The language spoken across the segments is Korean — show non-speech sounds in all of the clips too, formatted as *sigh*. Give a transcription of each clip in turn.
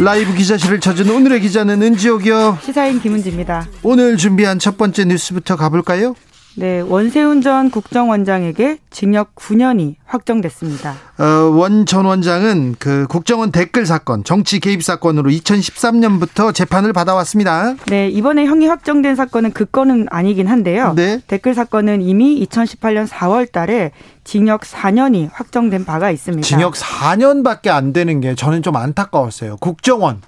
라이브 기자실을 찾은 오늘의 기자는 은지옥이요. 시사인 김은지입니다. 오늘 준비한 첫 번째 뉴스부터 가볼까요? 네, 원세훈 전 국정원장에게 징역 9년이 확정됐습니다. 어, 원전 원장은 그 국정원 댓글 사건, 정치 개입 사건으로 2013년부터 재판을 받아왔습니다. 네, 이번에 형이 확정된 사건은 그 건은 아니긴 한데요. 네. 댓글 사건은 이미 2018년 4월 달에 징역 4년이 확정된 바가 있습니다. 징역 4년밖에 안 되는 게 저는 좀 안타까웠어요. 국정원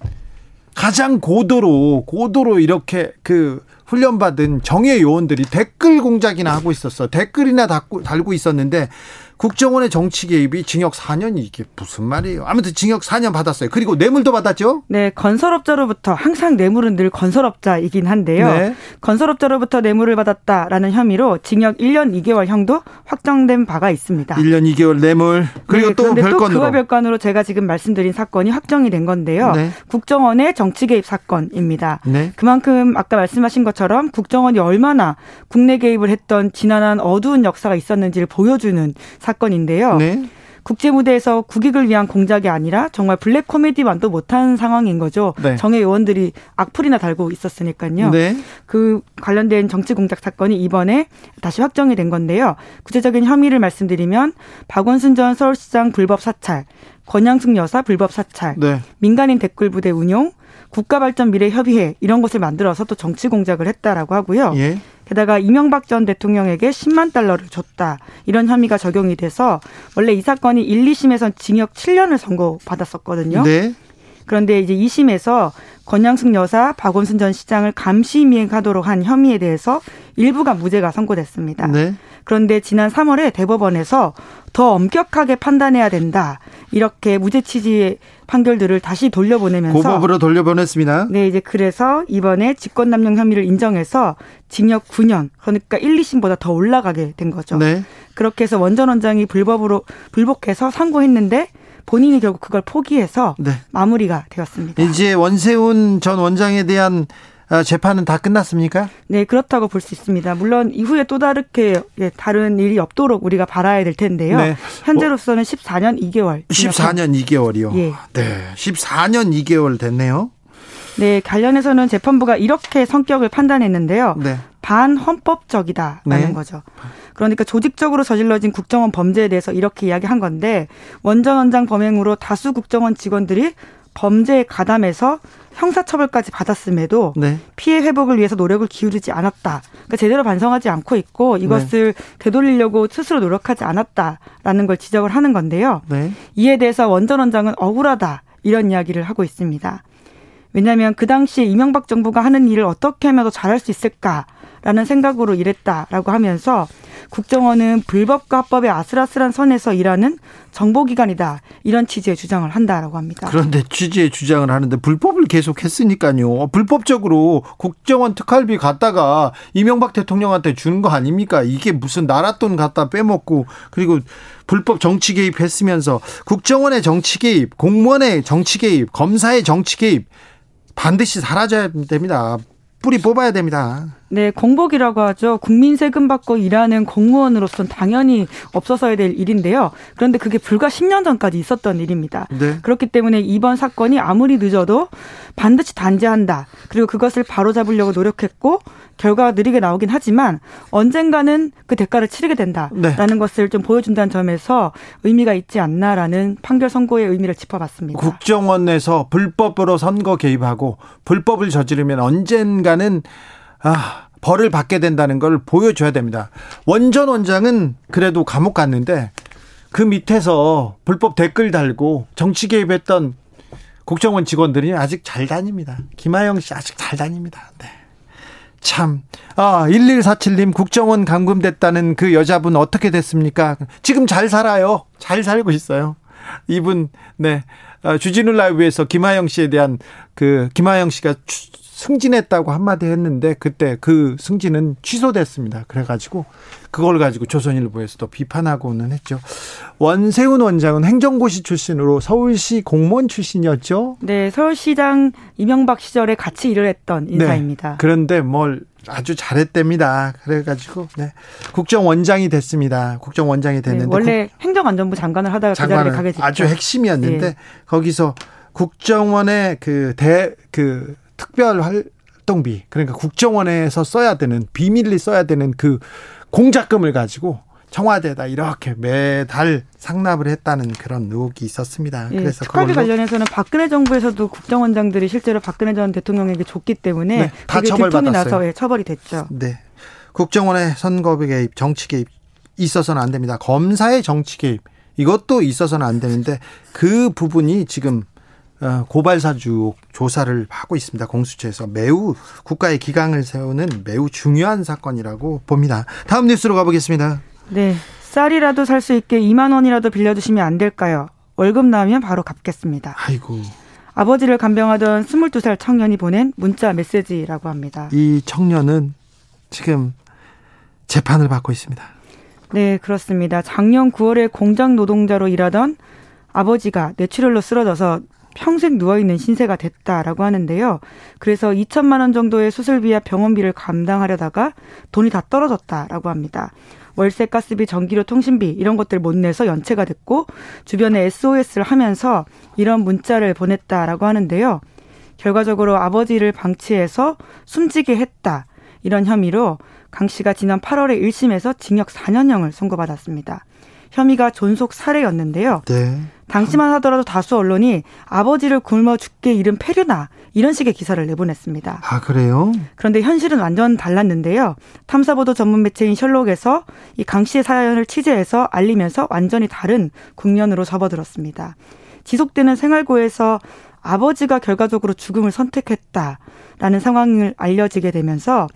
가장 고도로 고도로 이렇게 그 훈련받은 정예 요원들이 댓글 공작이나 하고 있었어. 댓글이나 달고, 있었는데 국정원의 정치 개입이 징역 4년이 이게 무슨 말이에요? 아무튼 징역 4년 받았어요. 그리고 뇌물도 받았죠? 네, 건설업자로부터 항상 뇌물은 늘 건설업자이긴 한데요. 네. 건설업자로부터 뇌물을 받았다라는 혐의로 징역 1년 2개월 형도 확정된 바가 있습니다. 1년 2개월 뇌물 그리고 네, 또 그런데 또 별건으로 그와 별건으로 제가 지금 말씀드린 사건이 확정이 된 건데요. 네. 국정원의 정치 개입 사건입니다. 네. 그만큼 아까 말씀하신 것처럼 국정원이 얼마나 국내 개입을 했던 지난한 어두운 역사가 있었는지를 보여주는 사건인데요. 네. 국제 무대에서 국익을 위한 공작이 아니라 정말 블랙 코미디만도 못한 상황인 거죠. 네. 정의 요원들이 악플이나 달고 있었으니까요. 네. 그 관련된 정치 공작 사건이 이번에 다시 확정이 된 건데요. 구체적인 혐의를 말씀드리면 박원순 전 서울시장 불법 사찰, 권양숙 여사 불법 사찰, 네. 민간인 댓글 부대 운용, 국가발전 미래협의회 이런 곳을 만들어서 또 정치 공작을 했다라고 하고요. 예. 게다가 이명박 전 대통령에게 10만 달러를 줬다. 이런 혐의가 적용이 돼서 원래 이 사건이 1, 2심에선 징역 7년을 선고받았었거든요. 네. 그런데 이제 2심에서 권양숙 여사, 박원순 전 시장을 감시미행하도록 한 혐의에 대해서 일부가 무죄가 선고됐습니다. 네. 그런데 지난 3월에 대법원에서 더 엄격하게 판단해야 된다. 이렇게 무죄 취지의 판결들을 다시 돌려보내면서 고법으로 돌려보냈습니다. 네, 이제 그래서 이번에 직권남용 혐의를 인정해서 징역 9년, 그러니까 1, 2심보다 더 올라가게 된 거죠. 네. 그렇게 해서 원전 원장이 불법으로 불복해서 상고했는데 본인이 결국 그걸 포기해서 네. 마무리가 되었습니다. 이제 원세훈 전 원장에 대한 아, 재판은 다 끝났습니까? 네, 그렇다고 볼 수 있습니다. 물론 이후에 또 다르게 예, 다른 일이 없도록 우리가 바라야 될 텐데요. 네. 현재로서는 14년 2개월. 14년 2개월이요. 예. 네. 14년 2개월 됐네요. 네, 관련해서는 재판부가 이렇게 성격을 판단했는데요. 네. 반헌법적이다라는 네. 거죠. 그러니까 조직적으로 저질러진 국정원 범죄에 대해서 이렇게 이야기한 건데 원전 원장 범행으로 다수 국정원 직원들이 범죄에 가담해서 형사처벌까지 받았음에도 네. 피해 회복을 위해서 노력을 기울이지 않았다. 그러니까 제대로 반성하지 않고 있고 이것을 네. 되돌리려고 스스로 노력하지 않았다라는 걸 지적을 하는 건데요. 네. 이에 대해서 원전 원장은 억울하다 이런 이야기를 하고 있습니다. 왜냐하면 그 당시에 이명박 정부가 하는 일을 어떻게 하면 더 잘할 수 있을까라는 생각으로 일했다라고 하면서 국정원은 불법과 합법의 아슬아슬한 선에서 일하는 정보기관이다 이런 취지의 주장을 한다라고 합니다. 그런데 취지의 주장을 하는데 불법을 계속 했으니까요. 불법적으로 국정원 특활비 갖다가 이명박 대통령한테 주는 거 아닙니까? 이게 무슨 나라 돈 갖다 빼먹고 그리고 불법 정치 개입했으면서 국정원의 정치 개입, 공무원의 정치 개입, 검사의 정치 개입 반드시 사라져야 됩니다. 뿌리 뽑아야 됩니다. 네, 공복이라고 하죠. 국민 세금 받고 일하는 공무원으로서는 당연히 없어서야 될 일인데요. 그런데 그게 불과 10년 전까지 있었던 일입니다. 네. 그렇기 때문에 이번 사건이 아무리 늦어도 반드시 단죄한다. 그리고 그것을 바로잡으려고 노력했고 결과가 느리게 나오긴 하지만 언젠가는 그 대가를 치르게 된다라는 네. 것을 좀 보여준다는 점에서 의미가 있지 않나라는 판결 선고의 의미를 짚어봤습니다. 국정원에서 불법으로 선거 개입하고 불법을 저지르면 언젠가는 아, 벌을 받게 된다는 걸 보여줘야 됩니다. 원전 원장은 그래도 감옥 갔는데 그 밑에서 불법 댓글 달고 정치 개입했던 국정원 직원들이 아직 잘 다닙니다. 김하영 씨 아직 잘 다닙니다. 네. 참. 아, 1147님 국정원 감금됐다는 그 여자분 어떻게 됐습니까? 지금 잘 살아요. 잘 살고 있어요. 이분, 네. 아, 주진우 라이브에서 김하영 씨에 대한 그, 김하영 씨가 승진했다고 한마디 했는데 그때 그 승진은 취소됐습니다. 그래가지고 그걸 가지고 조선일보에서도 비판하고는 했죠. 원세훈 원장은 행정고시 출신으로 서울시 공무원 출신이었죠. 네, 서울시장 이명박 시절에 같이 일을 했던 네. 인사입니다. 네, 그런데 뭘 아주 잘했답니다. 그래가지고 네. 국정원장이 됐습니다. 국정원장이 됐는데 네, 원래 국, 행정안전부 장관을 하다가 그 자리를 가게 됐죠. 아주 핵심이었는데 네. 거기서 국정원의 그 대그 그 특별 활동비 그러니까 국정원에서 써야 되는 비밀리 써야 되는 그 공작금을 가지고 청와대에다 이렇게 매달 상납을 했다는 그런 의혹이 있었습니다. 예, 그래서 특활비 관련해서는 박근혜 정부에서도 국정원장들이 실제로 박근혜 전 대통령에게 줬기 때문에 네, 다 처벌받았어요. 나서 예, 처벌이 됐죠. 네. 국정원의 선거 개입, 정치 개입 있어서는 안 됩니다. 검사의 정치 개입 이것도 있어서는 안 되는데 그 부분이 지금 어, 고발 사주 조사를 하고 있습니다. 공수처에서 매우 국가의 기강을 세우는 매우 중요한 사건이라고 봅니다. 다음 뉴스로 가보겠습니다. 네. 쌀이라도 살 수 있게 2만 원이라도 빌려주시면 안 될까요? 월급 나오면 바로 갚겠습니다. 아이고. 아버지를 간병하던 22살 청년이 보낸 문자 메시지라고 합니다. 이 청년은 지금 재판을 받고 있습니다. 네, 그렇습니다. 작년 9월에 공장 노동자로 일하던 아버지가 뇌출혈로 쓰러져서 평생 누워있는 신세가 됐다라고 하는데요. 그래서 2천만 원 정도의 수술비와 병원비를 감당하려다가 돈이 다 떨어졌다라고 합니다. 월세, 가스비, 전기료, 통신비 이런 것들 못 내서 연체가 됐고 주변에 SOS를 하면서 이런 문자를 보냈다라고 하는데요. 결과적으로 아버지를 방치해서 숨지게 했다. 이런 혐의로 강 씨가 지난 8월에 1심에서 징역 4년형을 선고받았습니다. 혐의가 존속 살해였는데요. 네. 당시만 하더라도 다수 언론이 아버지를 굶어 죽게 이른 폐류나 이런 식의 기사를 내보냈습니다. 아 그래요? 그런데 현실은 완전 달랐는데요. 탐사보도 전문 매체인 셜록에서 이 강 씨의 사연을 취재해서 알리면서 완전히 다른 국면으로 접어들었습니다. 지속되는 생활고에서 아버지가 결과적으로 죽음을 선택했다라는 상황을 알려지게 되면서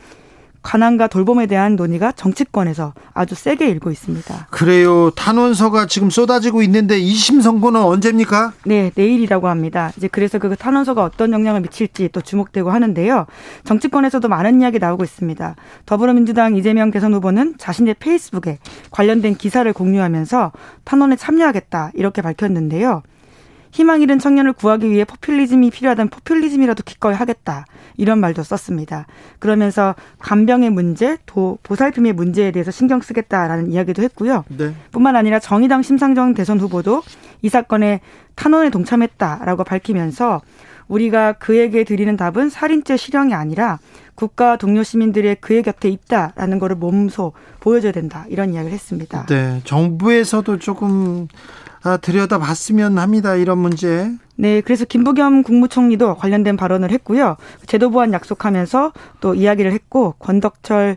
관한과 돌봄에 대한 논의가 정치권에서 아주 세게 일고 있습니다. 그래요. 탄원서가 지금 쏟아지고 있는데 2심 선고는 언제입니까? 네, 내일이라고 합니다. 이제 그래서 그 탄원서가 어떤 영향을 미칠지 또 주목되고 하는데요. 정치권에서도 많은 이야기 나오고 있습니다. 더불어민주당 이재명 대선 후보는 자신의 페이스북에 관련된 기사를 공유하면서 탄원에 참여하겠다 이렇게 밝혔는데요. 희망 잃은 청년을 구하기 위해 포퓰리즘이 필요하다면 포퓰리즘이라도 기꺼이 하겠다. 이런 말도 썼습니다. 그러면서 간병의 문제, 도, 보살핌의 문제에 대해서 신경 쓰겠다라는 이야기도 했고요. 네. 뿐만 아니라 정의당 심상정 대선 후보도 이 사건에 탄원에 동참했다라고 밝히면서 우리가 그에게 드리는 답은 살인죄 실형이 아니라 국가 동료 시민들의 그의 곁에 있다라는 것을 몸소 보여줘야 된다 이런 이야기를 했습니다. 네, 정부에서도 조금 아, 들여다봤으면 합니다. 이런 문제. 네, 그래서 김부겸 국무총리도 관련된 발언을 했고요. 제도 보완 약속하면서 또 이야기를 했고 권덕철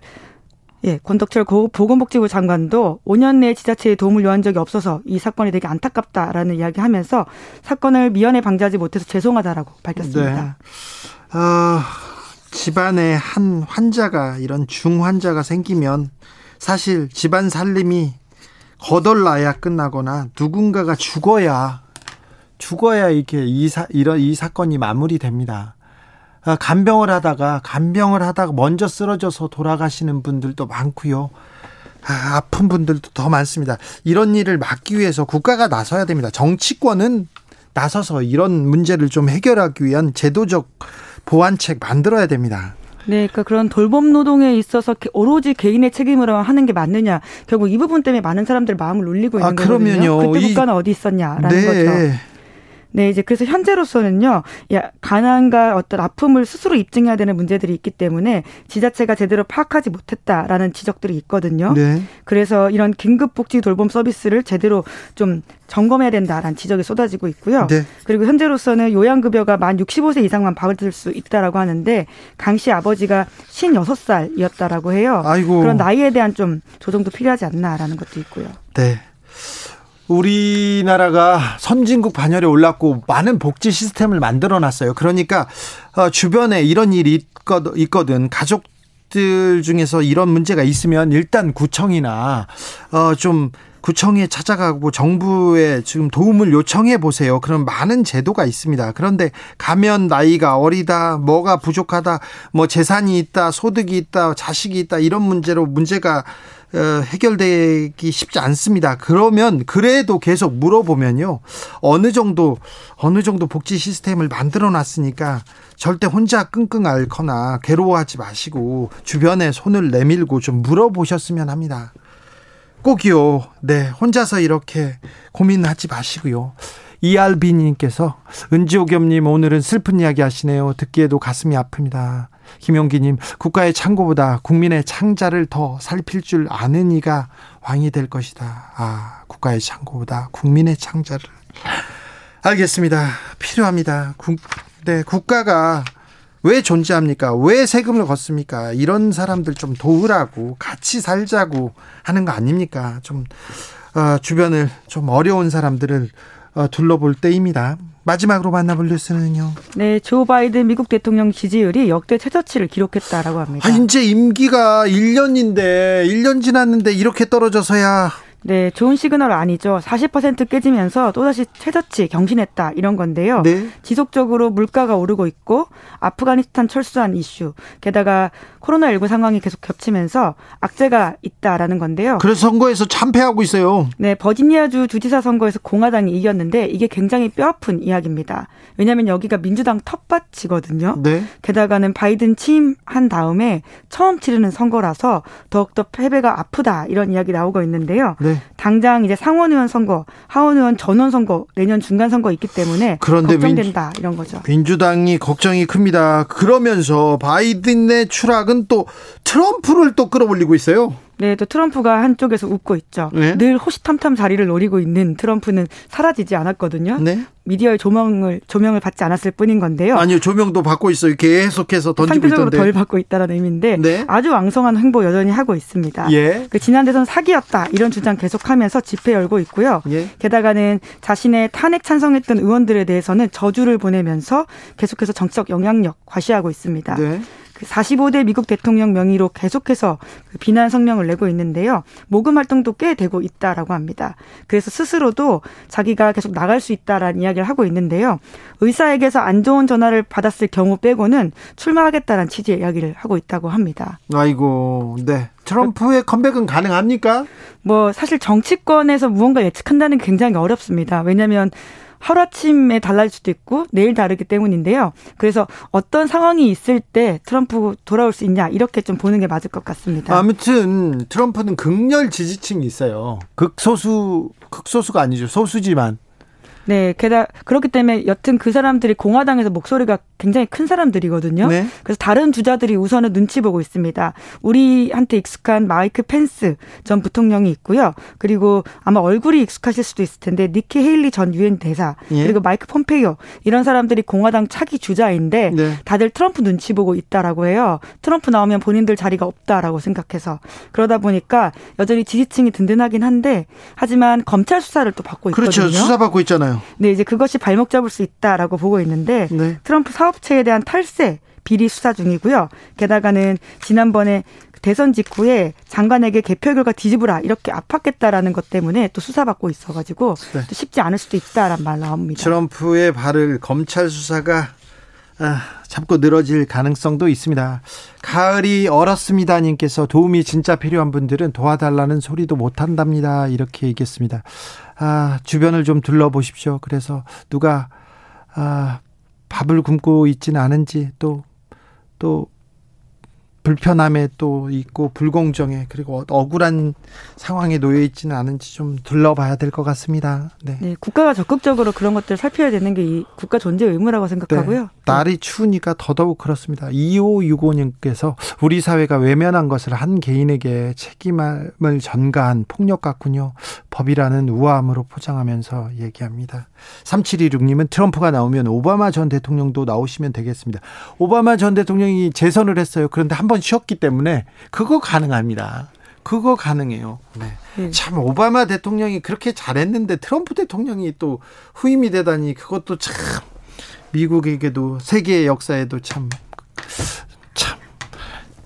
예, 권덕철 보건복지부 장관도 5년 내에 지자체에 도움을 요한 적이 없어서 이 사건이 되게 안타깝다라는 이야기하면서 사건을 미연에 방지하지 못해서 죄송하다라고 밝혔습니다. 네. 아, 집안에 한 환자가 이런 중환자가 생기면 사실 집안 살림이 거덜나야 끝나거나 누군가가 죽어야 죽어야 이렇게 이 사, 이런 이 사건이 마무리됩니다. 아, 간병을 하다가 간병을 하다가 먼저 쓰러져서 돌아가시는 분들도 많고요. 아, 아픈 분들도 더 많습니다. 이런 일을 막기 위해서 국가가 나서야 됩니다. 정치권은 나서서 이런 문제를 좀 해결하기 위한 제도적 보완책 만들어야 됩니다. 네, 그러니까 그런 돌봄 노동에 있어서 오로지 개인의 책임으로 하는 게 맞느냐. 결국 이 부분 때문에 많은 사람들 마음을 울리고 있는 아, 거거든요. 그때 국가는 어디 있었냐라는 네. 거죠. 네, 이제 그래서 현재로서는요, 야, 가난과 어떤 아픔을 스스로 입증해야 되는 문제들이 있기 때문에 지자체가 제대로 파악하지 못했다라는 지적들이 있거든요. 네. 그래서 이런 긴급복지 돌봄 서비스를 제대로 좀 점검해야 된다라는 지적이 쏟아지고 있고요. 네. 그리고 현재로서는 요양급여가 만 65세 이상만 받을 수 있다라고 하는데 강 씨 아버지가 56살이었다라고 해요. 아이고. 그런 나이에 대한 좀 조정도 필요하지 않나라는 것도 있고요. 네. 우리나라가 선진국 반열에 올랐고 많은 복지 시스템을 만들어 놨어요. 그러니까 어, 주변에 이런 일이 있거든. 가족들 중에서 이런 문제가 있으면 일단 구청이나 어 좀 구청에 찾아가고 정부에 지금 도움을 요청해 보세요. 그럼 많은 제도가 있습니다. 그런데 가면 나이가 어리다, 뭐가 부족하다, 뭐 재산이 있다, 소득이 있다, 자식이 있다 이런 문제로 문제가 어, 해결되기 쉽지 않습니다. 그러면 그래도 계속 물어보면요. 어느 정도 어느 정도 복지 시스템을 만들어 놨으니까 절대 혼자 끙끙 앓거나 괴로워하지 마시고 주변에 손을 내밀고 좀 물어보셨으면 합니다. 꼭이요. 네, 혼자서 이렇게 고민하지 마시고요. 이알비님께서 은지옥겸님 오늘은 슬픈 이야기 하시네요. 듣기에도 가슴이 아픕니다. 김용기님, 국가의 창고보다 국민의 창자를 더 살필 줄 아는 이가 왕이 될 것이다. 아, 국가의 창고보다 국민의 창자를. 알겠습니다. 필요합니다. 국, 네, 국가가 왜 존재합니까? 왜 세금을 걷습니까? 이런 사람들 좀 도우라고 같이 살자고 하는 거 아닙니까? 좀 어, 주변을 좀 어려운 사람들을 어, 둘러볼 때입니다. 마지막으로 만나볼 뉴스는요. 네, 조 바이든 미국 대통령 지지율이 역대 최저치를 기록했다라고 합니다. 아, 이제 임기가 1년인데 1년 지났는데 이렇게 떨어져서야 네, 좋은 시그널 아니죠. 40% 깨지면서 또다시 최저치 경신했다 이런 건데요. 네. 지속적으로 물가가 오르고 있고 아프가니스탄 철수한 이슈, 게다가 코로나19 상황이 계속 겹치면서 악재가 있다라는 건데요. 그래서 선거에서 참패하고 있어요. 네, 버지니아주 주지사 선거에서 공화당이 이겼는데 이게 굉장히 뼈아픈 이야기입니다. 왜냐하면 여기가 민주당 텃밭이거든요. 네. 게다가는 바이든 취임한 다음에 처음 치르는 선거라서 더욱더 패배가 아프다 이런 이야기 나오고 있는데요. 네. 당장 이제 상원 의원 선거, 하원 의원 전원 선거, 내년 중간 선거 있기 때문에 그런데 걱정된다 민, 이런 거죠. 민주당이 걱정이 큽니다. 그러면서 바이든의 추락은 또 트럼프를 또 끌어올리고 있어요. 네, 또 트럼프가 한쪽에서 웃고 있죠. 네? 늘 호시탐탐 자리를 노리고 있는 트럼프는 사라지지 않았거든요. 네? 미디어의 조명을 조명을 받지 않았을 뿐인 건데요. 아니요, 조명도 받고 있어요. 계속해서 던지고 상대적으로 있던데. 덜 받고 있다는 의미인데 네? 아주 왕성한 행보 여전히 하고 있습니다. 예. 그 지난 대선 사기였다 이런 주장 계속하면서 집회 열고 있고요. 예. 게다가는 자신의 탄핵 찬성했던 의원들에 대해서는 저주를 보내면서 계속해서 정치적 영향력 과시하고 있습니다. 네. 45대 미국 대통령 명의로 계속해서 그 비난 성명을 내고 있는데요. 모금 활동도 꽤 되고 있다라고 합니다. 그래서 스스로도 자기가 계속 나갈 수 있다라는 이야기를 하고 있는데요. 의사에게서 안 좋은 전화를 받았을 경우 빼고는 출마하겠다는 취지의 이야기를 하고 있다고 합니다. 아이고, 네. 트럼프의 컴백은 가능합니까? 뭐 사실 정치권에서 무언가 예측한다는 게 굉장히 어렵습니다. 왜냐하면 하루아침에 달라질 수도 있고 내일 다르기 때문인데요. 그래서 어떤 상황이 있을 때 트럼프 돌아올 수 있냐 이렇게 좀 보는 게 맞을 것 같습니다. 아무튼 트럼프는 극렬 지지층이 있어요. 극소수 극소수가 아니죠. 소수지만 네, 게다가 그렇기 때문에 여튼 그 사람들이 공화당에서 목소리가 굉장히 큰 사람들이거든요. 네. 그래서 다른 주자들이 우선은 눈치 보고 있습니다. 우리한테 익숙한 마이크 펜스 전 부통령이 있고요. 그리고 아마 얼굴이 익숙하실 수도 있을 텐데 니키 헤일리 전 유엔 대사 예. 그리고 마이크 폼페이오 이런 사람들이 공화당 차기 주자인데 네. 다들 트럼프 눈치 보고 있다라고 해요. 트럼프 나오면 본인들 자리가 없다라고 생각해서 그러다 보니까 여전히 지지층이 든든하긴 한데 하지만 검찰 수사를 또 받고. 있거든요. 그렇죠. 수사 받고 있잖아요. 네, 이제 그것이 발목 잡을 수 있다라고 보고 있는데 네. 트럼프 사업체에 대한 탈세 비리 수사 중이고요. 게다가는 지난번에 대선 직후에 장관에게 개표 결과 뒤집으라 이렇게 압박했다라는 것 때문에 또 수사받고 있어가지고 네. 또 쉽지 않을 수도 있다란 말 나옵니다. 트럼프의 발을 검찰 수사가 아, 잡고 늘어질 가능성도 있습니다. 가을이 얼었습니다. 님께서 도움이 진짜 필요한 분들은 도와달라는 소리도 못 한답니다. 이렇게 얘기했습니다. 아, 주변을 좀 둘러보십시오. 그래서 누가 아, 밥을 굶고 있지는 않은지 또 또 불편함에 또 있고 불공정에 그리고 억울한 상황에 놓여 있지는 않은지 좀 둘러봐야 될 것 같습니다. 네. 네. 국가가 적극적으로 그런 것들을 살펴야 되는 게 이 국가 존재 의무라고 생각하고요. 네. 날이 추우니까 더더욱 그렇습니다. 2565님께서 우리 사회가 외면한 것을 한 개인에게 책임을 전가한 폭력 같군요. 법이라는 우아함으로 포장하면서 얘기합니다. 3726님은 트럼프가 나오면 오바마 전 대통령도 나오시면 되겠습니다. 오바마 전 대통령이 재선을 했어요. 그런데 한 번 쉬었기 때문에 그거 가능합니다. 그거 가능해요. 네. 네. 참 오바마 대통령이 그렇게 잘했는데 트럼프 대통령이 또 후임이 되다니 그것도 참 미국에게도 세계 역사에도 참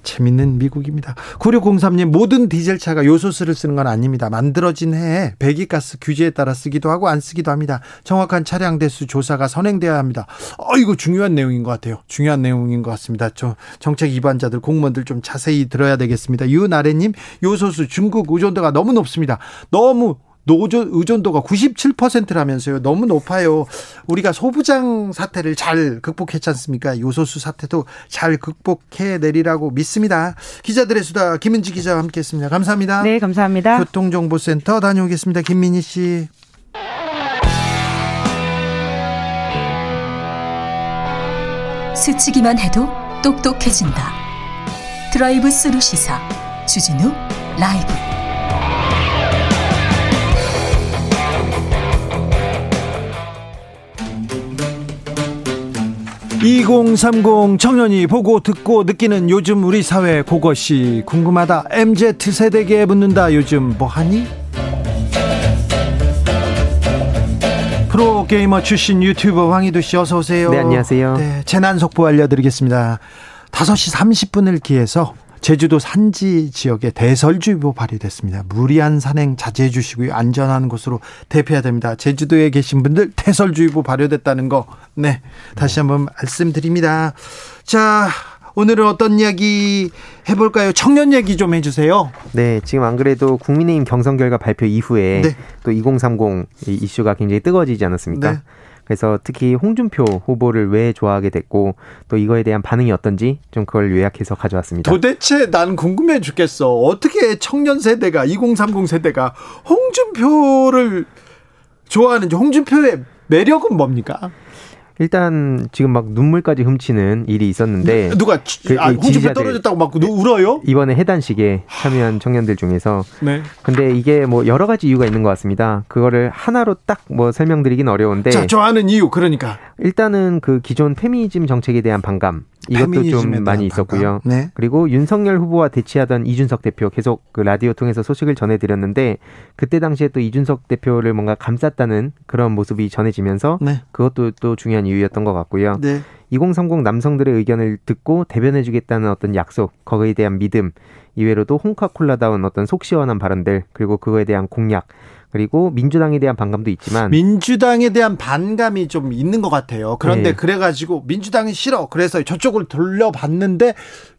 재밌는 미국입니다. 9603님 모든 디젤차가 요소수를 쓰는 건 아닙니다. 만들어진 해에 배기가스 규제에 따라 쓰기도 하고 안 쓰기도 합니다. 정확한 차량 대수 조사가 선행되어야 합니다. 어 이거 중요한 내용인 것 같아요. 중요한 내용인 것 같습니다. 저 정책 위반자들 공무원들 좀 자세히 들어야 되겠습니다. 유나래님 요소수 중국 의존도가 너무 높습니다. 너무 노조 의존도가 97%라면서요. 너무 높아요. 우리가 소부장 사태를 잘 극복했지 않습니까? 요소수 사태도 잘 극복해 내리라고 믿습니다. 기자들의 수다 김은지 기자와 함께했습니다. 감사합니다. 네, 감사합니다. 교통정보센터 다녀오겠습니다. 김민희 씨. 스치기만 해도 똑똑해진다. 드라이브 스루 시사 주진우 라이브. 2030 청년이 보고 듣고 느끼는 요즘 우리 사회 그것이 궁금하다. MZ 세대에게 묻는다. 요즘 뭐 하니? 프로게이머 출신 유튜버 황희두 씨 어서 오세요. 네, 안녕하세요. 네, 재난 속보 알려드리겠습니다. 5시 30분을 기해서 제주도 산지 지역에 대설주의보 발휘됐습니다. 무리한 산행 자제해 주시고요. 안전한 곳으로 대피해야 됩니다. 제주도에 계신 분들 대설주의보 발효됐다는 거, 네. 다시 한번 말씀드립니다. 자, 오늘은 어떤 이야기 해볼까요? 청년 얘기 좀 해주세요. 네, 지금 안 그래도 국민의힘 경선 결과 발표 이후에 네. 또2030 이슈가 굉장히 뜨거워지지 않았습니까? 네. 그래서 특히 홍준표 후보를 왜 좋아하게 됐고 또 이거에 대한 반응이 어떤지 좀 그걸 요약해서 가져왔습니다. 도대체 난 궁금해 죽겠어. 어떻게 청년 세대가 2030 세대가 홍준표를 좋아하는지 홍준표의 매력은 뭡니까? 일단 지금 막 눈물까지 훔치는 일이 있었는데 누가 그, 아, 홍준표 떨어졌다고 막 울어요? 이번에 해단식에 참여한 청년들 중에서 네. 근데 이게 뭐 여러 가지 이유가 있는 것 같습니다. 그거를 하나로 딱 뭐 설명드리긴 어려운데 자, 좋아하는 이유 그러니까 일단은 그 기존 페미니즘 정책에 대한 반감 이것도 좀 많이 있었고요. 네. 그리고 윤석열 후보와 대치하던 이준석 대표 계속 그 라디오 통해서 소식을 전해드렸는데 그때 당시에 또 이준석 대표를 뭔가 감쌌다는 그런 모습이 전해지면서 네. 그것도 또 중요한 이유였던 것 같고요. 네. 2030 남성들의 의견을 듣고 대변해주겠다는 어떤 약속, 거기에 대한 믿음, 이외로도 홍카콜라다운 어떤 속 시원한 발언들, 그리고 그거에 대한 공약, 그리고 민주당에 대한 반감도 있지만 민주당에 대한 반감이 좀 있는 것 같아요. 그런데 네. 그래가지고 민주당이 싫어. 그래서 저쪽을 돌려봤는데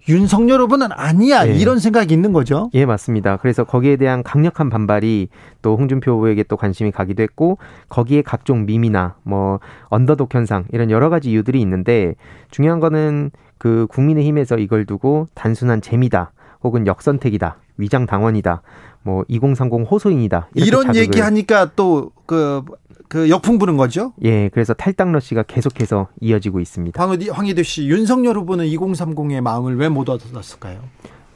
윤석열 후보는 아니야 네. 이런 생각이 있는 거죠. 예 맞습니다. 그래서 거기에 대한 강력한 반발이 또 홍준표 후보에게 또 관심이 가기도 했고 거기에 각종 밈이나 뭐 언더독 현상 이런 여러 가지 이유들이 있는데 중요한 거는 그 국민의힘에서 이걸 두고 단순한 재미다 혹은 역선택이다 위장 당원이다 뭐 2030 호소인이다. 이런 얘기 하니까 또그 그 역풍 부는 거죠? 예, 그래서 탈당 러시가 계속해서 이어지고 있습니다. 황희, 황희도 씨, 윤석열 후보는 2030의 마음을 왜 못 얻었을까요?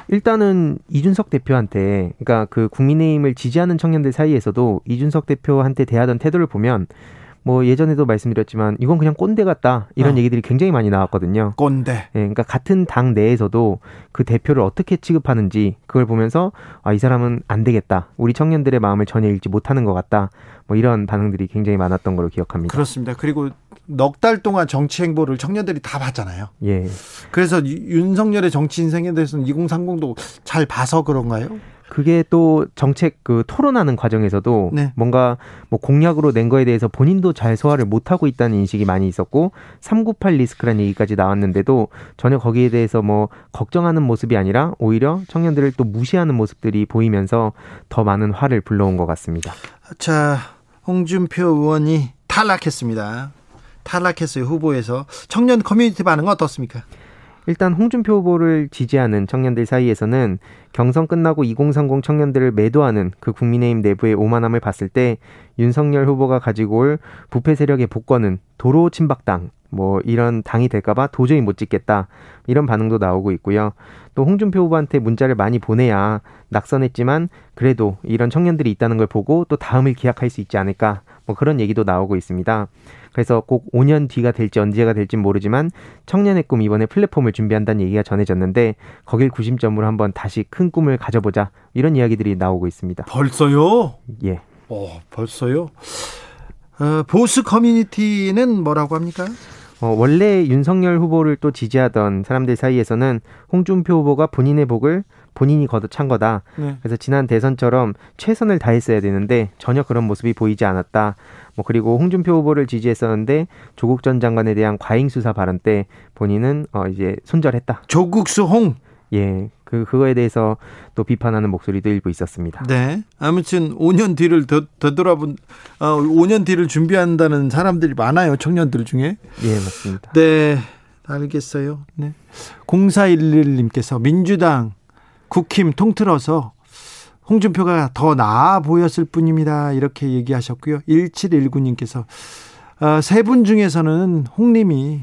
일단은 이준석 대표한테, 그러니까 그 국민의힘을 지지하는 청년들 사이에서도 이준석 대표한테 대하던 태도를 보면 뭐 예전에도 말씀드렸지만 이건 그냥 꼰대 같다 이런 어. 얘기들이 굉장히 많이 나왔거든요. 꼰대. 예, 그러니까 같은 당 내에서도 그 대표를 어떻게 취급하는지 그걸 보면서 아 이 사람은 안 되겠다. 우리 청년들의 마음을 전혀 읽지 못하는 것 같다. 뭐 이런 반응들이 굉장히 많았던 걸로 기억합니다. 그렇습니다. 그리고 넉 달 동안 정치 행보를 청년들이 다 봤잖아요. 예. 그래서 윤석열의 정치 인생에 대해서는 2030도 잘 봐서 그런가요? 그게 또 정책 그 토론하는 과정에서도 네. 뭔가 뭐 공약으로 낸 거에 대해서 본인도 잘 소화를 못 하고 있다는 인식이 많이 있었고 398 리스크라는 얘기까지 나왔는데도 전혀 거기에 대해서 뭐 걱정하는 모습이 아니라 오히려 청년들을 또 무시하는 모습들이 보이면서 더 많은 화를 불러온 것 같습니다. 자, 홍준표 의원이 탈락했습니다. 탈락했어요 후보에서 청년 커뮤니티 반응은 어떻습니까? 일단 홍준표 후보를 지지하는 청년들 사이에서는 경선 끝나고 2030 청년들을 매도하는 그 국민의힘 내부의 오만함을 봤을 때 윤석열 후보가 가지고 올 부패 세력의 복권은 도로 침박당 뭐 이런 당이 될까봐 도저히 못 찍겠다 이런 반응도 나오고 있고요. 또 홍준표 후보한테 문자를 많이 보내야 낙선했지만 그래도 이런 청년들이 있다는 걸 보고 또 다음을 기약할 수 있지 않을까 뭐 그런 얘기도 나오고 있습니다. 그래서 꼭 5년 뒤가 될지 언제가 될지 모르지만 청년의 꿈 이번에 플랫폼을 준비한다는 얘기가 전해졌는데 거길 구심점으로 한번 다시 큰 꿈을 가져보자 이런 이야기들이 나오고 있습니다. 벌써요? 예. 어, 벌써요? 어, 보수 커뮤니티는 뭐라고 합니까? 어, 원래 윤석열 후보를 또 지지하던 사람들 사이에서는 홍준표 후보가 본인의 복을 본인이 거둬찬 거다. 네. 그래서 지난 대선처럼 최선을 다했어야 되는데 전혀 그런 모습이 보이지 않았다. 뭐 그리고 홍준표 후보를 지지했었는데 조국 전 장관에 대한 과잉 수사 발언 때 본인은 어 이제 손절했다. 조국수 홍. 예. 그 그거에 대해서 또 비판하는 목소리도 일부 있었습니다. 네. 아무튼 5년 뒤를 더, 더 돌아본 어, 5년 뒤를 준비한다는 사람들이 많아요. 청년들 중에. 예, 맞습니다. 네. 알겠어요. 네. 0411님께서 민주당 국힘 통틀어서 홍준표가 더 나아 보였을 뿐입니다. 이렇게 얘기하셨고요. 1719님께서 어, 세분 중에서는 홍님이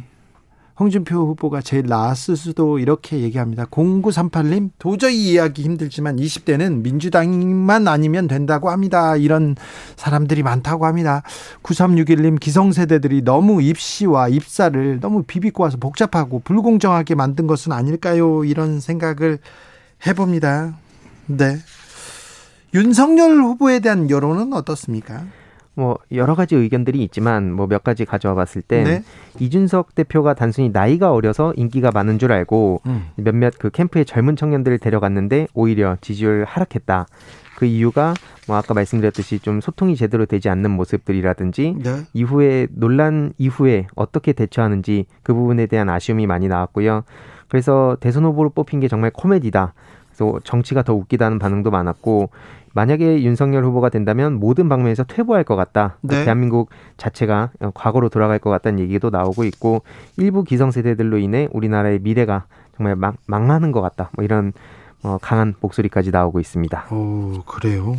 홍준표 후보가 제일 나았을 수도 이렇게 얘기합니다. 0938님 도저히 이해하기 힘들지만 20대는 민주당만 아니면 된다고 합니다. 이런 사람들이 많다고 합니다. 9361님 기성세대들이 너무 입시와 입사를 너무 비비고 와서 복잡하고 불공정하게 만든 것은 아닐까요? 이런 생각을 해봅니다. 네. 윤석열 후보에 대한 여론은 어떻습니까? 뭐 여러 가지 의견들이 있지만 뭐 몇 가지 가져와 봤을 때 네. 이준석 대표가 단순히 나이가 어려서 인기가 많은 줄 알고 음. 몇몇 그 캠프의 젊은 청년들을 데려갔는데 오히려 지지율 하락했다. 그 이유가 뭐 아까 말씀드렸듯이 좀 소통이 제대로 되지 않는 모습들이라든지 네. 이후에 논란 이후에 어떻게 대처하는지 그 부분에 대한 아쉬움이 많이 나왔고요. 그래서 대선 후보로 뽑힌 게 정말 코미디다. 그래서 정치가 더 웃기다는 반응도 많았고 만약에 윤석열 후보가 된다면 모든 방면에서 퇴보할 것 같다. 네. 대한민국 자체가 과거로 돌아갈 것 같다는 얘기도 나오고 있고 일부 기성세대들로 인해 우리나라의 미래가 정말 망, 망하는 것 같다. 뭐 이런 어, 강한 목소리까지 나오고 있습니다. 오, 그래요?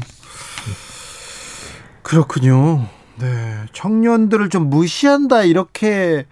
그렇군요. 네. 청년들을 좀 무시한다 이렇게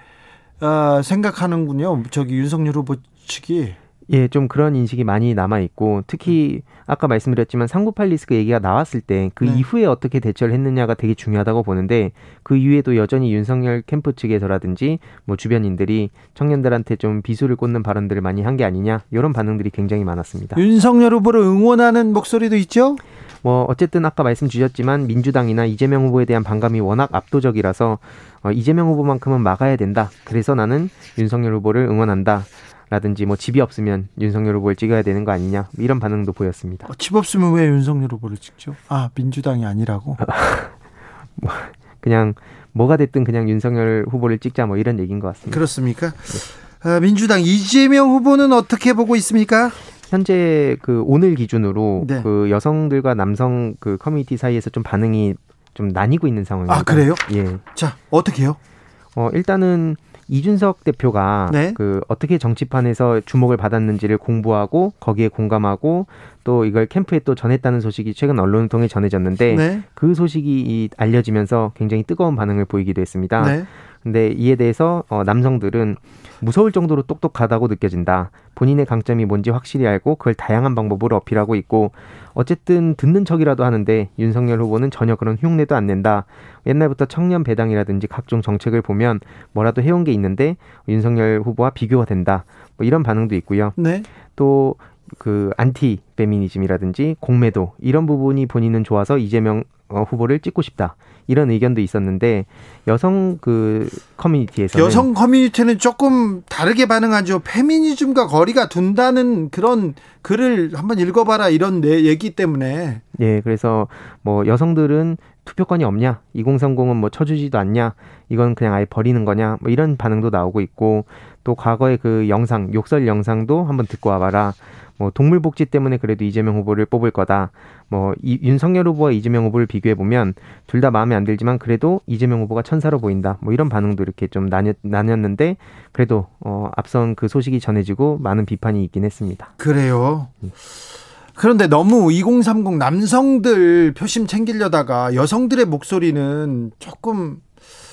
어, 생각하는군요. 저기 윤석열 후보 측이. 예, 좀 그런 인식이 많이 남아 있고 특히 아까 말씀드렸지만 상부팔 리스크 얘기가 나왔을 때그 네. 이후에 어떻게 대처를 했느냐가 되게 중요하다고 보는데 그 이후에도 여전히 윤석열 캠프 측에서라든지 뭐 주변인들이 청년들한테 좀 비수를 꽂는 발언들을 많이 한 게 아니냐 이런 반응들이 굉장히 많았습니다. 윤석열 후보를 응원하는 목소리도 있죠? 뭐 어쨌든 아까 말씀 주셨지만 민주당이나 이재명 후보에 대한 반감이 워낙 압도적이라서 어, 이재명 후보만큼은 막아야 된다. 그래서 나는 윤석열 후보를 응원한다. 라든지 뭐 집이 없으면 윤석열 후보를 찍어야 되는 거 아니냐 이런 반응도 보였습니다. 어, 집 없으면 왜 윤석열 후보를 찍죠? 아 민주당이 아니라고? *laughs* 뭐 그냥 뭐가 됐든 그냥 윤석열 후보를 찍자 뭐 이런 얘기인 것 같습니다. 그렇습니까? 네. 아, 민주당 이재명 후보는 어떻게 보고 있습니까? 현재 그 오늘 기준으로 네. 그 여성들과 남성 그 커뮤니티 사이에서 좀 반응이 좀 나뉘고 있는 상황입니다. 아 그래요? 예. 자 어떻게요? 어 일단은 이준석 대표가 네. 그 어떻게 정치판에서 주목을 받았는지를 공부하고 거기에 공감하고 또 이걸 캠프에 또 전했다는 소식이 최근 언론을 통해 전해졌는데 네. 그 소식이 알려지면서 굉장히 뜨거운 반응을 보이기도 했습니다. 네. 근데 이에 대해서 어, 남성들은 무서울 정도로 똑똑하다고 느껴진다. 본인의 강점이 뭔지 확실히 알고 그걸 다양한 방법으로 어필하고 있고 어쨌든 듣는 척이라도 하는데 윤석열 후보는 전혀 그런 흉내도 안 낸다. 옛날부터 청년 배당이라든지 각종 정책을 보면 뭐라도 해온 게 있는데 윤석열 후보와 비교가 된다. 뭐 이런 반응도 있고요. 네. 또 그 안티 페미니즘이라든지 공매도 이런 부분이 본인은 좋아서 이재명 어, 후보를 찍고 싶다 이런 의견도 있었는데 여성 그 커뮤니티에서 여성 커뮤니티는 조금 다르게 반응하죠. 페미니즘과 거리가 둔다는 그런 글을 한번 읽어봐라 이런 내 얘기 때문에 예 그래서 뭐 여성들은 투표권이 없냐? 2030은 뭐 쳐주지도 않냐? 이건 그냥 아예 버리는 거냐? 뭐 이런 반응도 나오고 있고 또 과거의 그 영상 욕설 영상도 한번 듣고 와봐라. 뭐 동물 복지 때문에 그래도 이재명 후보를 뽑을 거다. 뭐 이, 윤석열 후보와 이재명 후보를 비교해 보면 둘 다 마음에 안 들지만 그래도 이재명 후보가 천사로 보인다. 뭐 이런 반응도 이렇게 좀 나뉘, 나뉘었는데 그래도 어 앞선 그 소식이 전해지고 많은 비판이 있긴 했습니다. 그래요. 그런데 너무 2030 남성들 표심 챙기려다가 여성들의 목소리는 조금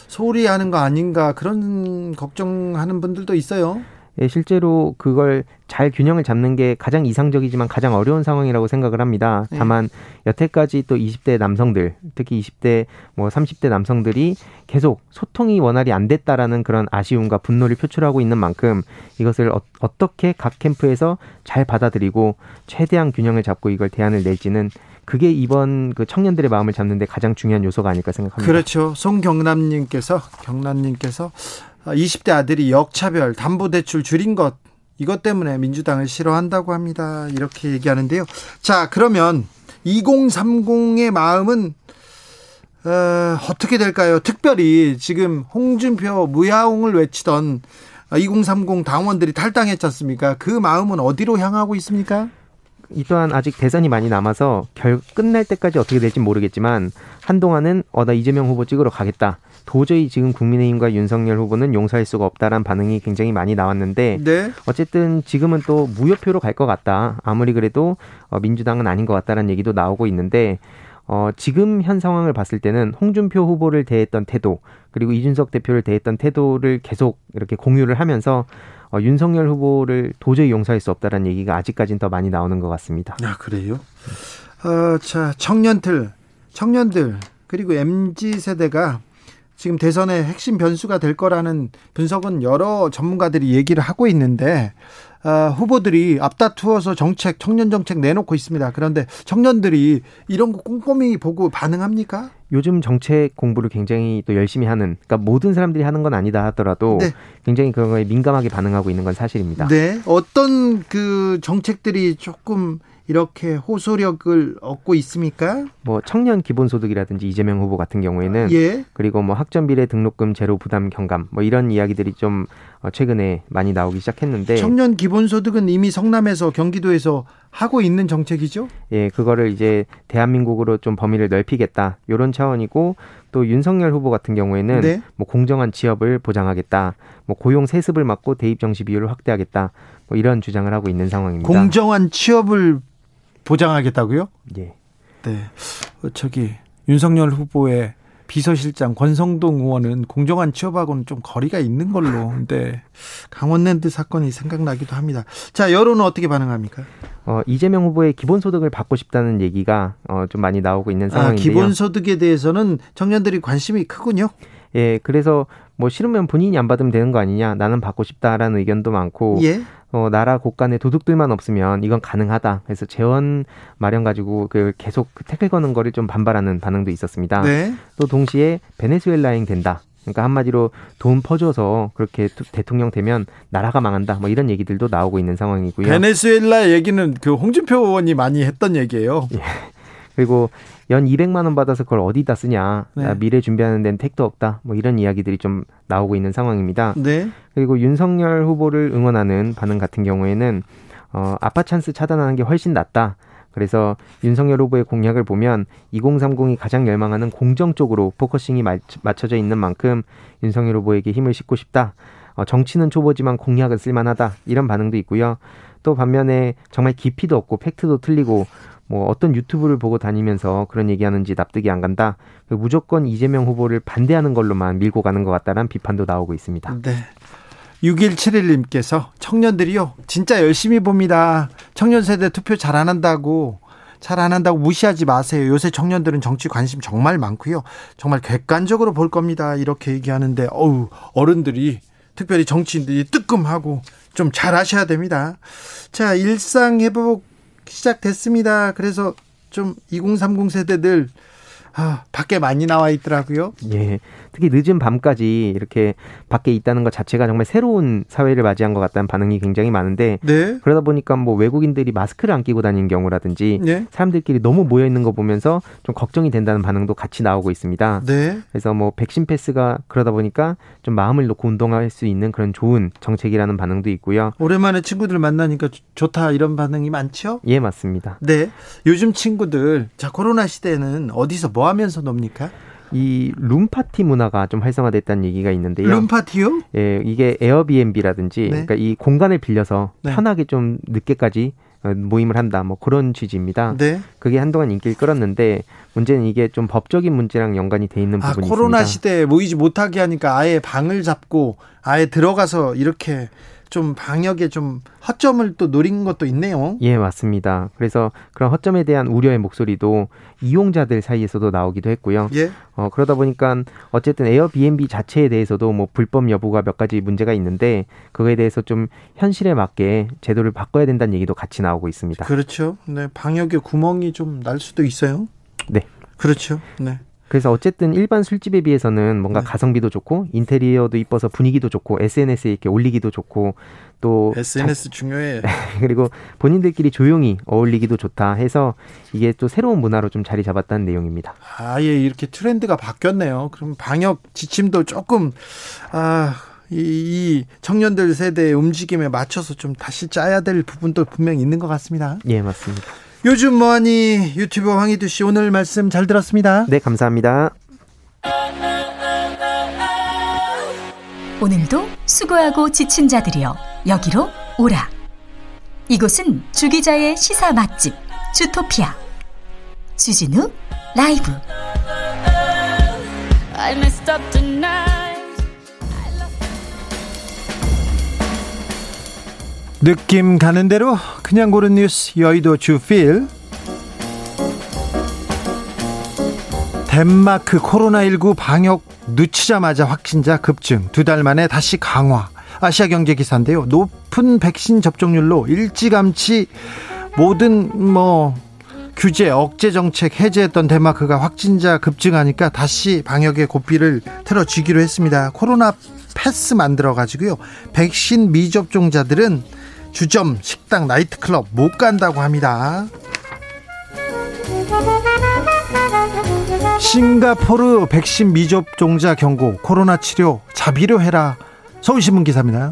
소홀히 하는 거 아닌가 그런 걱정하는 분들도 있어요. 예, 실제로 그걸 잘 균형을 잡는 게 가장 이상적이지만 가장 어려운 상황이라고 생각을 합니다. 네. 다만 여태까지 또 20대 남성들, 특히 20대 뭐 30대 남성들이 계속 소통이 원활히 안 됐다라는 그런 아쉬움과 분노를 표출하고 있는 만큼 이것을 어, 떻게각 캠프에서 잘 받아들이고 최대한 균형을 잡고 이걸 대안을 낼지는 그게 이번 그 청년들의 마음을 잡는데 가장 중요한 요소가 아닐까 생각합니다. 그렇죠. 송경남님께서 경남님께서 20대 아들이 역차별, 담보대출 줄인 것 이것 때문에 민주당을 싫어한다고 합니다. 이렇게 얘기하는데요. 자, 그러면 2030의 마음은 어, 어떻게 될까요? 특별히 지금 홍준표 무야홍을 외치던 2030 당원들이 탈당했지 않습니까? 그 마음은 어디로 향하고 있습니까? 이 또한 아직 대선이 많이 남아서 결 끝날 때까지 어떻게 될지 모르겠지만 한동안은 어 나 이재명 후보 찍으러 가겠다. 도저히 지금 국민의힘과 윤석열 후보는 용서할 수가 없다라는 반응이 굉장히 많이 나왔는데 네. 어쨌든 지금은 또 무효표로 갈 것 같다. 아무리 그래도 어, 민주당은 아닌 것 같다라는 얘기도 나오고 있는데 어, 지금 현 상황을 봤을 때는 홍준표 후보를 대했던 태도 그리고 이준석 대표를 대했던 태도를 계속 이렇게 공유를 하면서 어, 윤석열 후보를 도저히 용서할 수 없다라는 얘기가 아직까지는 더 많이 나오는 것 같습니다. 아 그래요? 어, 자 청년들, 청년들 그리고 mz 세대가 지금 대선의 핵심 변수가 될 거라는 분석은 여러 전문가들이 얘기를 하고 있는데 어, 후보들이 앞다투어서 정책, 청년 정책 내놓고 있습니다. 그런데 청년들이 이런 거 꼼꼼히 보고 반응합니까? 요즘 정책 공부를 굉장히 또 열심히 하는, 그러니까 모든 사람들이 하는 건 아니다 하더라도 네. 굉장히 그런 거에 민감하게 반응하고 있는 건 사실입니다. 네. 어떤 그 정책들이 조금 이렇게 호소력을 얻고 있습니까? 뭐 청년 기본소득이라든지 이재명 후보 같은 경우에는 예. 그리고 뭐 학점 비례 등록금 제로 부담 경감 뭐 이런 이야기들이 좀 어, 최근에 많이 나오기 시작했는데 청년 기본소득은 이미 성남에서 경기도에서 하고 있는 정책이죠? 예, 그거를 이제 대한민국으로 좀 범위를 넓히겠다 이런 차원이고 또 윤석열 후보 같은 경우에는 네. 뭐 공정한 취업을 보장하겠다, 뭐 고용 세습을 막고 대입 정시 비율을 확대하겠다, 뭐 이런 주장을 하고 있는 상황입니다. 공정한 취업을 보장하겠다고요? 예. 네. 어, 저기 윤석열 후보의 비서실장 권성동 의원은 공정한 취업하고는 좀 거리가 있는 걸로. *laughs* 근데 강원랜드 사건이 생각나기도 합니다. 자, 여론은 어떻게 반응합니까? 어, 이재명 후보의 기본소득을 받고 싶다는 얘기가 어, 좀 많이 나오고 있는 아, 상황인데요. 아, 기본소득에 대해서는 청년들이 관심이 크군요. 예, 그래서 뭐 싫으면 본인이 안 받으면 되는 거 아니냐, 나는 받고 싶다라는 의견도 많고, 예. 어, 나라 곳간에 도둑들만 없으면 이건 가능하다. 그래서 재원 마련 가지고 그 계속 태클 거는 거를 좀 반발하는 반응도 있었습니다. 네. 또 동시에 베네수엘라행 된다. 그러니까 한마디로 돈 퍼줘서 그렇게 대통령 되면 나라가 망한다. 뭐 이런 얘기들도 나오고 있는 상황이고요. 베네수엘라 얘기는 그 홍준표 의원이 많이 했던 얘기예요. 예. 그리고 연 200만 원 받아서 그걸 어디다 쓰냐. 네. 미래 준비하는 데는 택도 없다. 뭐 이런 이야기들이 좀 나오고 있는 상황입니다. 네. 그리고 윤석열 후보를 응원하는 반응 같은 경우에는 어, 아빠 찬스 차단하는 게 훨씬 낫다. 그래서 윤석열 후보의 공약을 보면 2030이 가장 열망하는 공정 쪽으로 focusing이 맞춰져 있는 만큼 윤석열 후보에게 힘을 싣고 싶다. 어, 정치는 초보지만 공약은 쓸만하다. 이런 반응도 있고요. 또 반면에 정말 깊이도 없고 팩트도 틀리고 뭐 어떤 유튜브를 보고 다니면서 그런 얘기하는지 납득이 안 간다. 무조건 이재명 후보를 반대하는 걸로만 밀고 가는 것 같다는 비판도 나오고 있습니다. 네. 6171님께서 청년들이요 진짜 열심히 봅니다. 청년 세대 투표 잘 안 한다고 잘 안 한다고 무시하지 마세요. 요새 청년들은 정치 관심 정말 많고요. 정말 객관적으로 볼 겁니다. 이렇게 얘기하는데 어우 어른들이 특별히 정치인들이 뜨끔하고 좀 잘하셔야 됩니다. 자 일상 회복 시작됐습니다. 그래서 좀 2030 세대들 아, 밖에 많이 나와 있더라고요. 예. 특히 늦은 밤까지 이렇게 밖에 있다는 것 자체가 정말 새로운 사회를 맞이한 것 같다는 반응이 굉장히 많은데 네. 그러다 보니까 뭐 외국인들이 마스크를 안 끼고 다니는 경우라든지 네. 사람들끼리 너무 모여 있는 거 보면서 좀 걱정이 된다는 반응도 같이 나오고 있습니다. 네. 그래서 뭐 백신 패스가 그러다 보니까 좀 마음을 놓고 운동할 수 있는 그런 좋은 정책이라는 반응도 있고요. 오랜만에 친구들 만나니까 좋다 이런 반응이 많죠? 예, 맞습니다. 네. 요즘 친구들 자 코로나 시대에는 어디서 뭐 하면서 놉니까? 이 룸파티 문화가 좀 활성화됐다는 얘기가 있는데요. 룸파티요? 예, 이게 에어비앤비라든지 네. 그러니까 이 공간을 빌려서 네. 편하게 좀 늦게까지 어, 모임을 한다. 뭐 그런 취지입니다. 네. 그게 한동안 인기를 끌었는데 문제는 이게 좀 법적인 문제랑 연관이 돼 있는 아, 부분이 코로나 있습니다. 시대에 모이지 못하게 하니까 아예 방을 잡고 아예 들어가서 이렇게 좀 방역에 좀 허점을 또 노린 것도 있네요. 예, 맞습니다. 그래서 그런 허점에 대한 우려의 목소리도 이용자들 사이에서도 나오기도 했고요. 예. 어, 그러다 보니까 어쨌든 에어비앤비 자체에 대해서도 뭐 불법 여부가 몇 가지 문제가 있는데 그거에 대해서 좀 현실에 맞게 제도를 바꿔야 된다는 얘기도 같이 나오고 있습니다. 그렇죠. 네, 방역에 구멍이 좀 날 수도 있어요. 네. 그렇죠. 네. 그래서 어쨌든 일반 술집에 비해서는 뭔가 네. 가성비도 좋고 인테리어도 이뻐서 분위기도 좋고 SNS에 이렇게 올리기도 좋고 또 SNS 자, 중요해. *laughs* 그리고 본인들끼리 조용히 어울리기도 좋다 해서 이게 또 새로운 문화로 좀 자리 잡았다는 내용입니다. 아예 이렇게 트렌드가 바뀌었네요. 그럼 방역 지침도 조금 아. 이, 이 청년들 세대의 움직임에 맞춰서 좀 다시 짜야 될 부분도 분명히 있는 것 같습니다. 예, 맞습니다. 요즘 뭐하니 유튜버 황희두 씨 오늘 말씀 잘 들었습니다. 네, 감사합니다. 오늘도 수고하고 지친 자들이여 여기로 오라. 이곳은 주기자의 시사 맛집 주토피아 주진우 라이브. 느낌 가는 대로 그냥 고른 뉴스 여의도 주필. 덴마크 코로나19 방역 늦추자마자 확진자 급증. 두 달 만에 다시 강화. 아시아 경제 기사인데요. 높은 백신 접종률로 일찌감치 모든 뭐 규제 억제 정책 해제했던 덴마크가 확진자 급증하니까 다시 방역의 고삐를 틀어쥐기로 했습니다. 코로나 패스 만들어 가지고요. 백신 미접종자들은 주점, 식당, 나이트클럽 못 간다고 합니다. 싱가포르 백신 미접종자 경고, 코로나 치료 자비로 해라. 서울신문 기사입니다.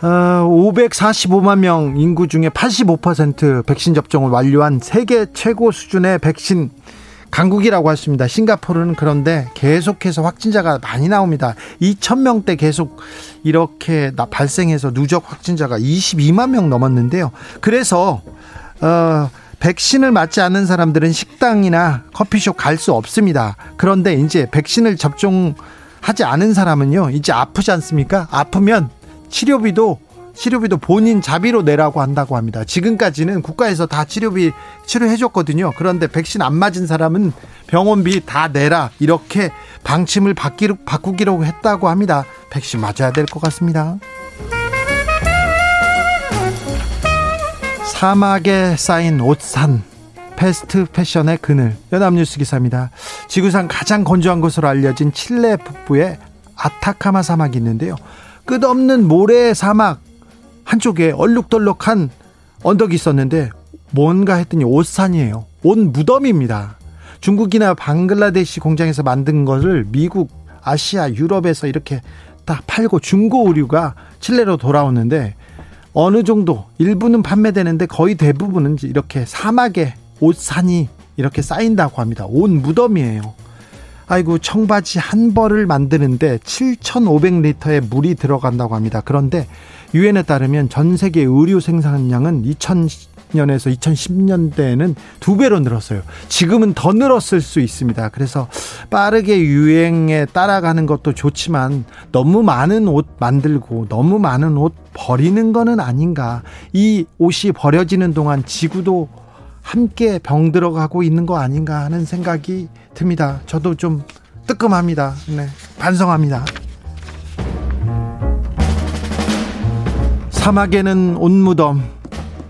어, 545만 명 인구 중에 85% 백신 접종을 완료한 세계 최고 수준의 백신 강국이라고 했습니다. 싱가포르는 그런데 계속해서 확진자가 많이 나옵니다. 2천 명대 계속 이렇게 발생해서 누적 확진자가 22만 명 넘었는데요. 그래서 어 백신을 맞지 않는 사람들은 식당이나 커피숍 갈 수 없습니다. 그런데 이제 백신을 접종하지 않은 사람은요, 이제 아프지 않습니까? 아프면 치료비도 치료비도 본인 자비로 내라고 한다고 합니다. 지금까지는 국가에서 다 치료비 치료해줬거든요. 그런데 백신 안 맞은 사람은 병원비 다 내라 이렇게 방침을 바뀌로, 바꾸기로 했다고 합니다. 백신 맞아야 될 것 같습니다. 사막에 쌓인 옷산 패스트 패션의 그늘 연합뉴스 기사입니다. 지구상 가장 건조한 곳으로 알려진 칠레 북부의 아타카마 사막이 있는데요. 끝없는 모래 사막 한쪽에 얼룩덜룩한 언덕이 있었는데 뭔가 했더니 옷산이에요. 옷 무덤입니다. 중국이나 방글라데시 공장에서 만든 것을 미국, 아시아, 유럽에서 이렇게 다 팔고 중고 의류가 칠레로 돌아오는데 어느 정도 일부는 판매되는데 거의 대부분은 이렇게 사막에 옷산이 이렇게 쌓인다고 합니다. 옷 무덤이에요. 아이고 청바지 한 벌을 만드는데 7,500리터의 물이 들어간다고 합니다. 그런데 유엔에 따르면 전 세계 의류 생산량은 2000년에서 2010년대에는 두 배로 늘었어요. 지금은 더 늘었을 수 있습니다. 그래서 빠르게 유행에 따라가는 것도 좋지만 너무 많은 옷 만들고 너무 많은 옷 버리는 거는 아닌가. 이 옷이 버려지는 동안 지구도 함께 병들어 가고 있는 거 아닌가 하는 생각이 듭니다. 저도 좀 뜨끔합니다. 네, 반성합니다. 사막에는 온무덤,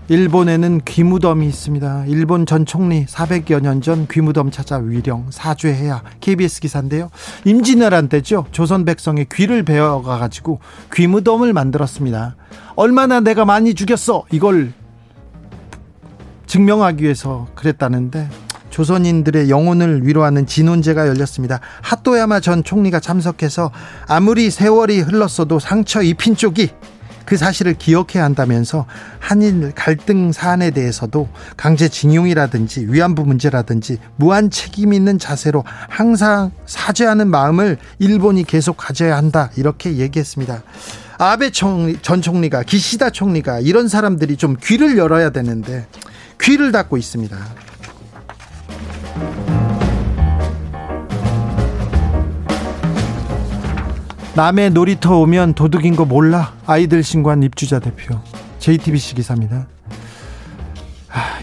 일본에는 귀무덤이 있습니다. 일본 전 총리 400여 년 전 귀무덤 찾아 위령 사죄해야 KBS 기사인데요. 임진왜란 때죠. 조선 백성의 귀를 베어가 가지고 귀무덤을 만들었습니다. 얼마나 내가 많이 죽였어. 이걸 증명하기 위해서 그랬다는데 조선인들의 영혼을 위로하는 진혼제가 열렸습니다. 하토야마 전 총리가 참석해서 아무리 세월이 흘렀어도 상처 입힌 쪽이 그 사실을 기억해야 한다면서 한일 갈등 사안에 대해서도 강제징용이라든지 위안부 문제라든지 무한 책임 있는 자세로 항상 사죄하는 마음을 일본이 계속 가져야 한다 이렇게 얘기했습니다. 아베 총리, 전 총리가 기시다 총리가 이런 사람들이 좀 귀를 열어야 되는데 귀를 닫고 있습니다. 남의 놀이터 오면 도둑인 거 몰라? 아이들 신고한 입주자 대표. JTBC 기사입니다.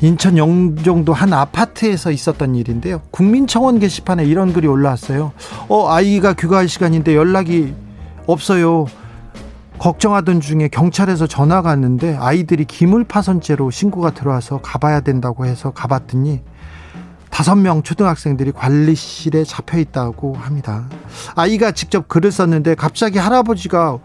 인천 영종도 한 아파트에서 있었던 일인데요. 국민청원 게시판에 이런 글이 올라왔어요. 어, 아이가 귀가할 시간인데 연락이 없어요. 걱정하던 중에 경찰에서 전화가 왔는데 아이들이 기물 파손죄로 신고가 들어와서 가봐야 된다고 해서 가봤더니 다섯 명 초등학생들이 관리실에 잡혀 있다고 합니다. 아이가 직접 글을 썼는데 갑자기 할아버지가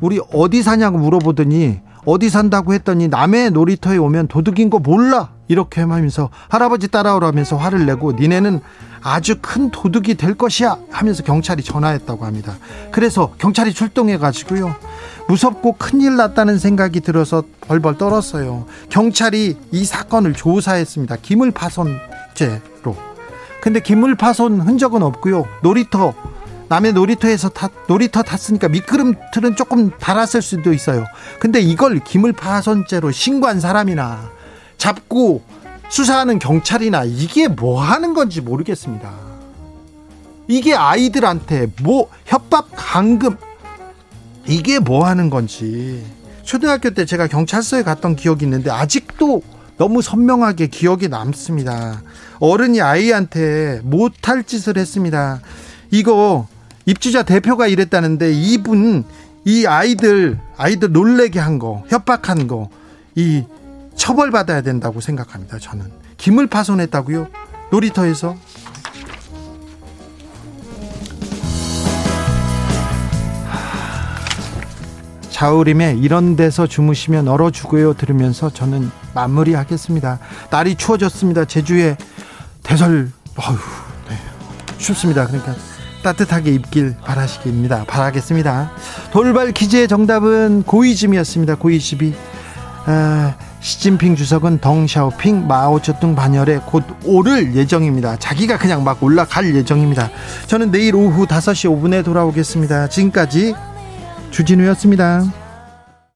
우리 어디 사냐고 물어보더니 어디 산다고 했더니 남의 놀이터에 오면 도둑인 거 몰라 이렇게 하면서 할아버지 따라오라면서 화를 내고 니네는 아주 큰 도둑이 될 것이야 하면서 경찰이 전화했다고 합니다. 그래서 경찰이 출동해 가지고요. 무섭고 큰일 났다는 생각이 들어서 벌벌 떨었어요. 경찰이 이 사건을 조사했습니다. 기물 파손죄로. 근데 기물 파손 흔적은 없고요. 놀이터 남의 놀이터에서 탔, 놀이터 탔으니까 미끄럼틀은 조금 달았을 수도 있어요. 근데 이걸 기물 파손죄로 신고한 사람이나 잡고 수사하는 경찰이나 이게 뭐 하는 건지 모르겠습니다. 이게 아이들한테 뭐 협박 감금 이게 뭐 하는 건지 초등학교 때 제가 경찰서에 갔던 기억이 있는데 아직도 너무 선명하게 기억에 남습니다. 어른이 아이한테 못할 짓을 했습니다. 이거 입주자 대표가 이랬다는데 이분 이 아이들 아이들 놀래게 한 거, 협박한 거, 이 처벌받아야 된다고 생각합니다. 저는 김을 파손했다고요? 놀이터에서 자우림의 이런 데서 주무시면 얼어 죽어요 들으면서 저는 마무리하겠습니다. 날이 추워졌습니다. 제주에 대설 어휴, 네. 춥습니다. 그러니까 따뜻하게 입길 바라시기입니다. 바라겠습니다. 돌발 퀴즈의 정답은 고이즘이었습니다. 고이즘이 아, 시진핑 주석은 덩샤오핑 마오쩌둥 반열에 곧 오를 예정입니다. 자기가 그냥 막 올라갈 예정입니다. 저는 내일 오후 5시 5분에 돌아오겠습니다. 지금까지 주진우였습니다.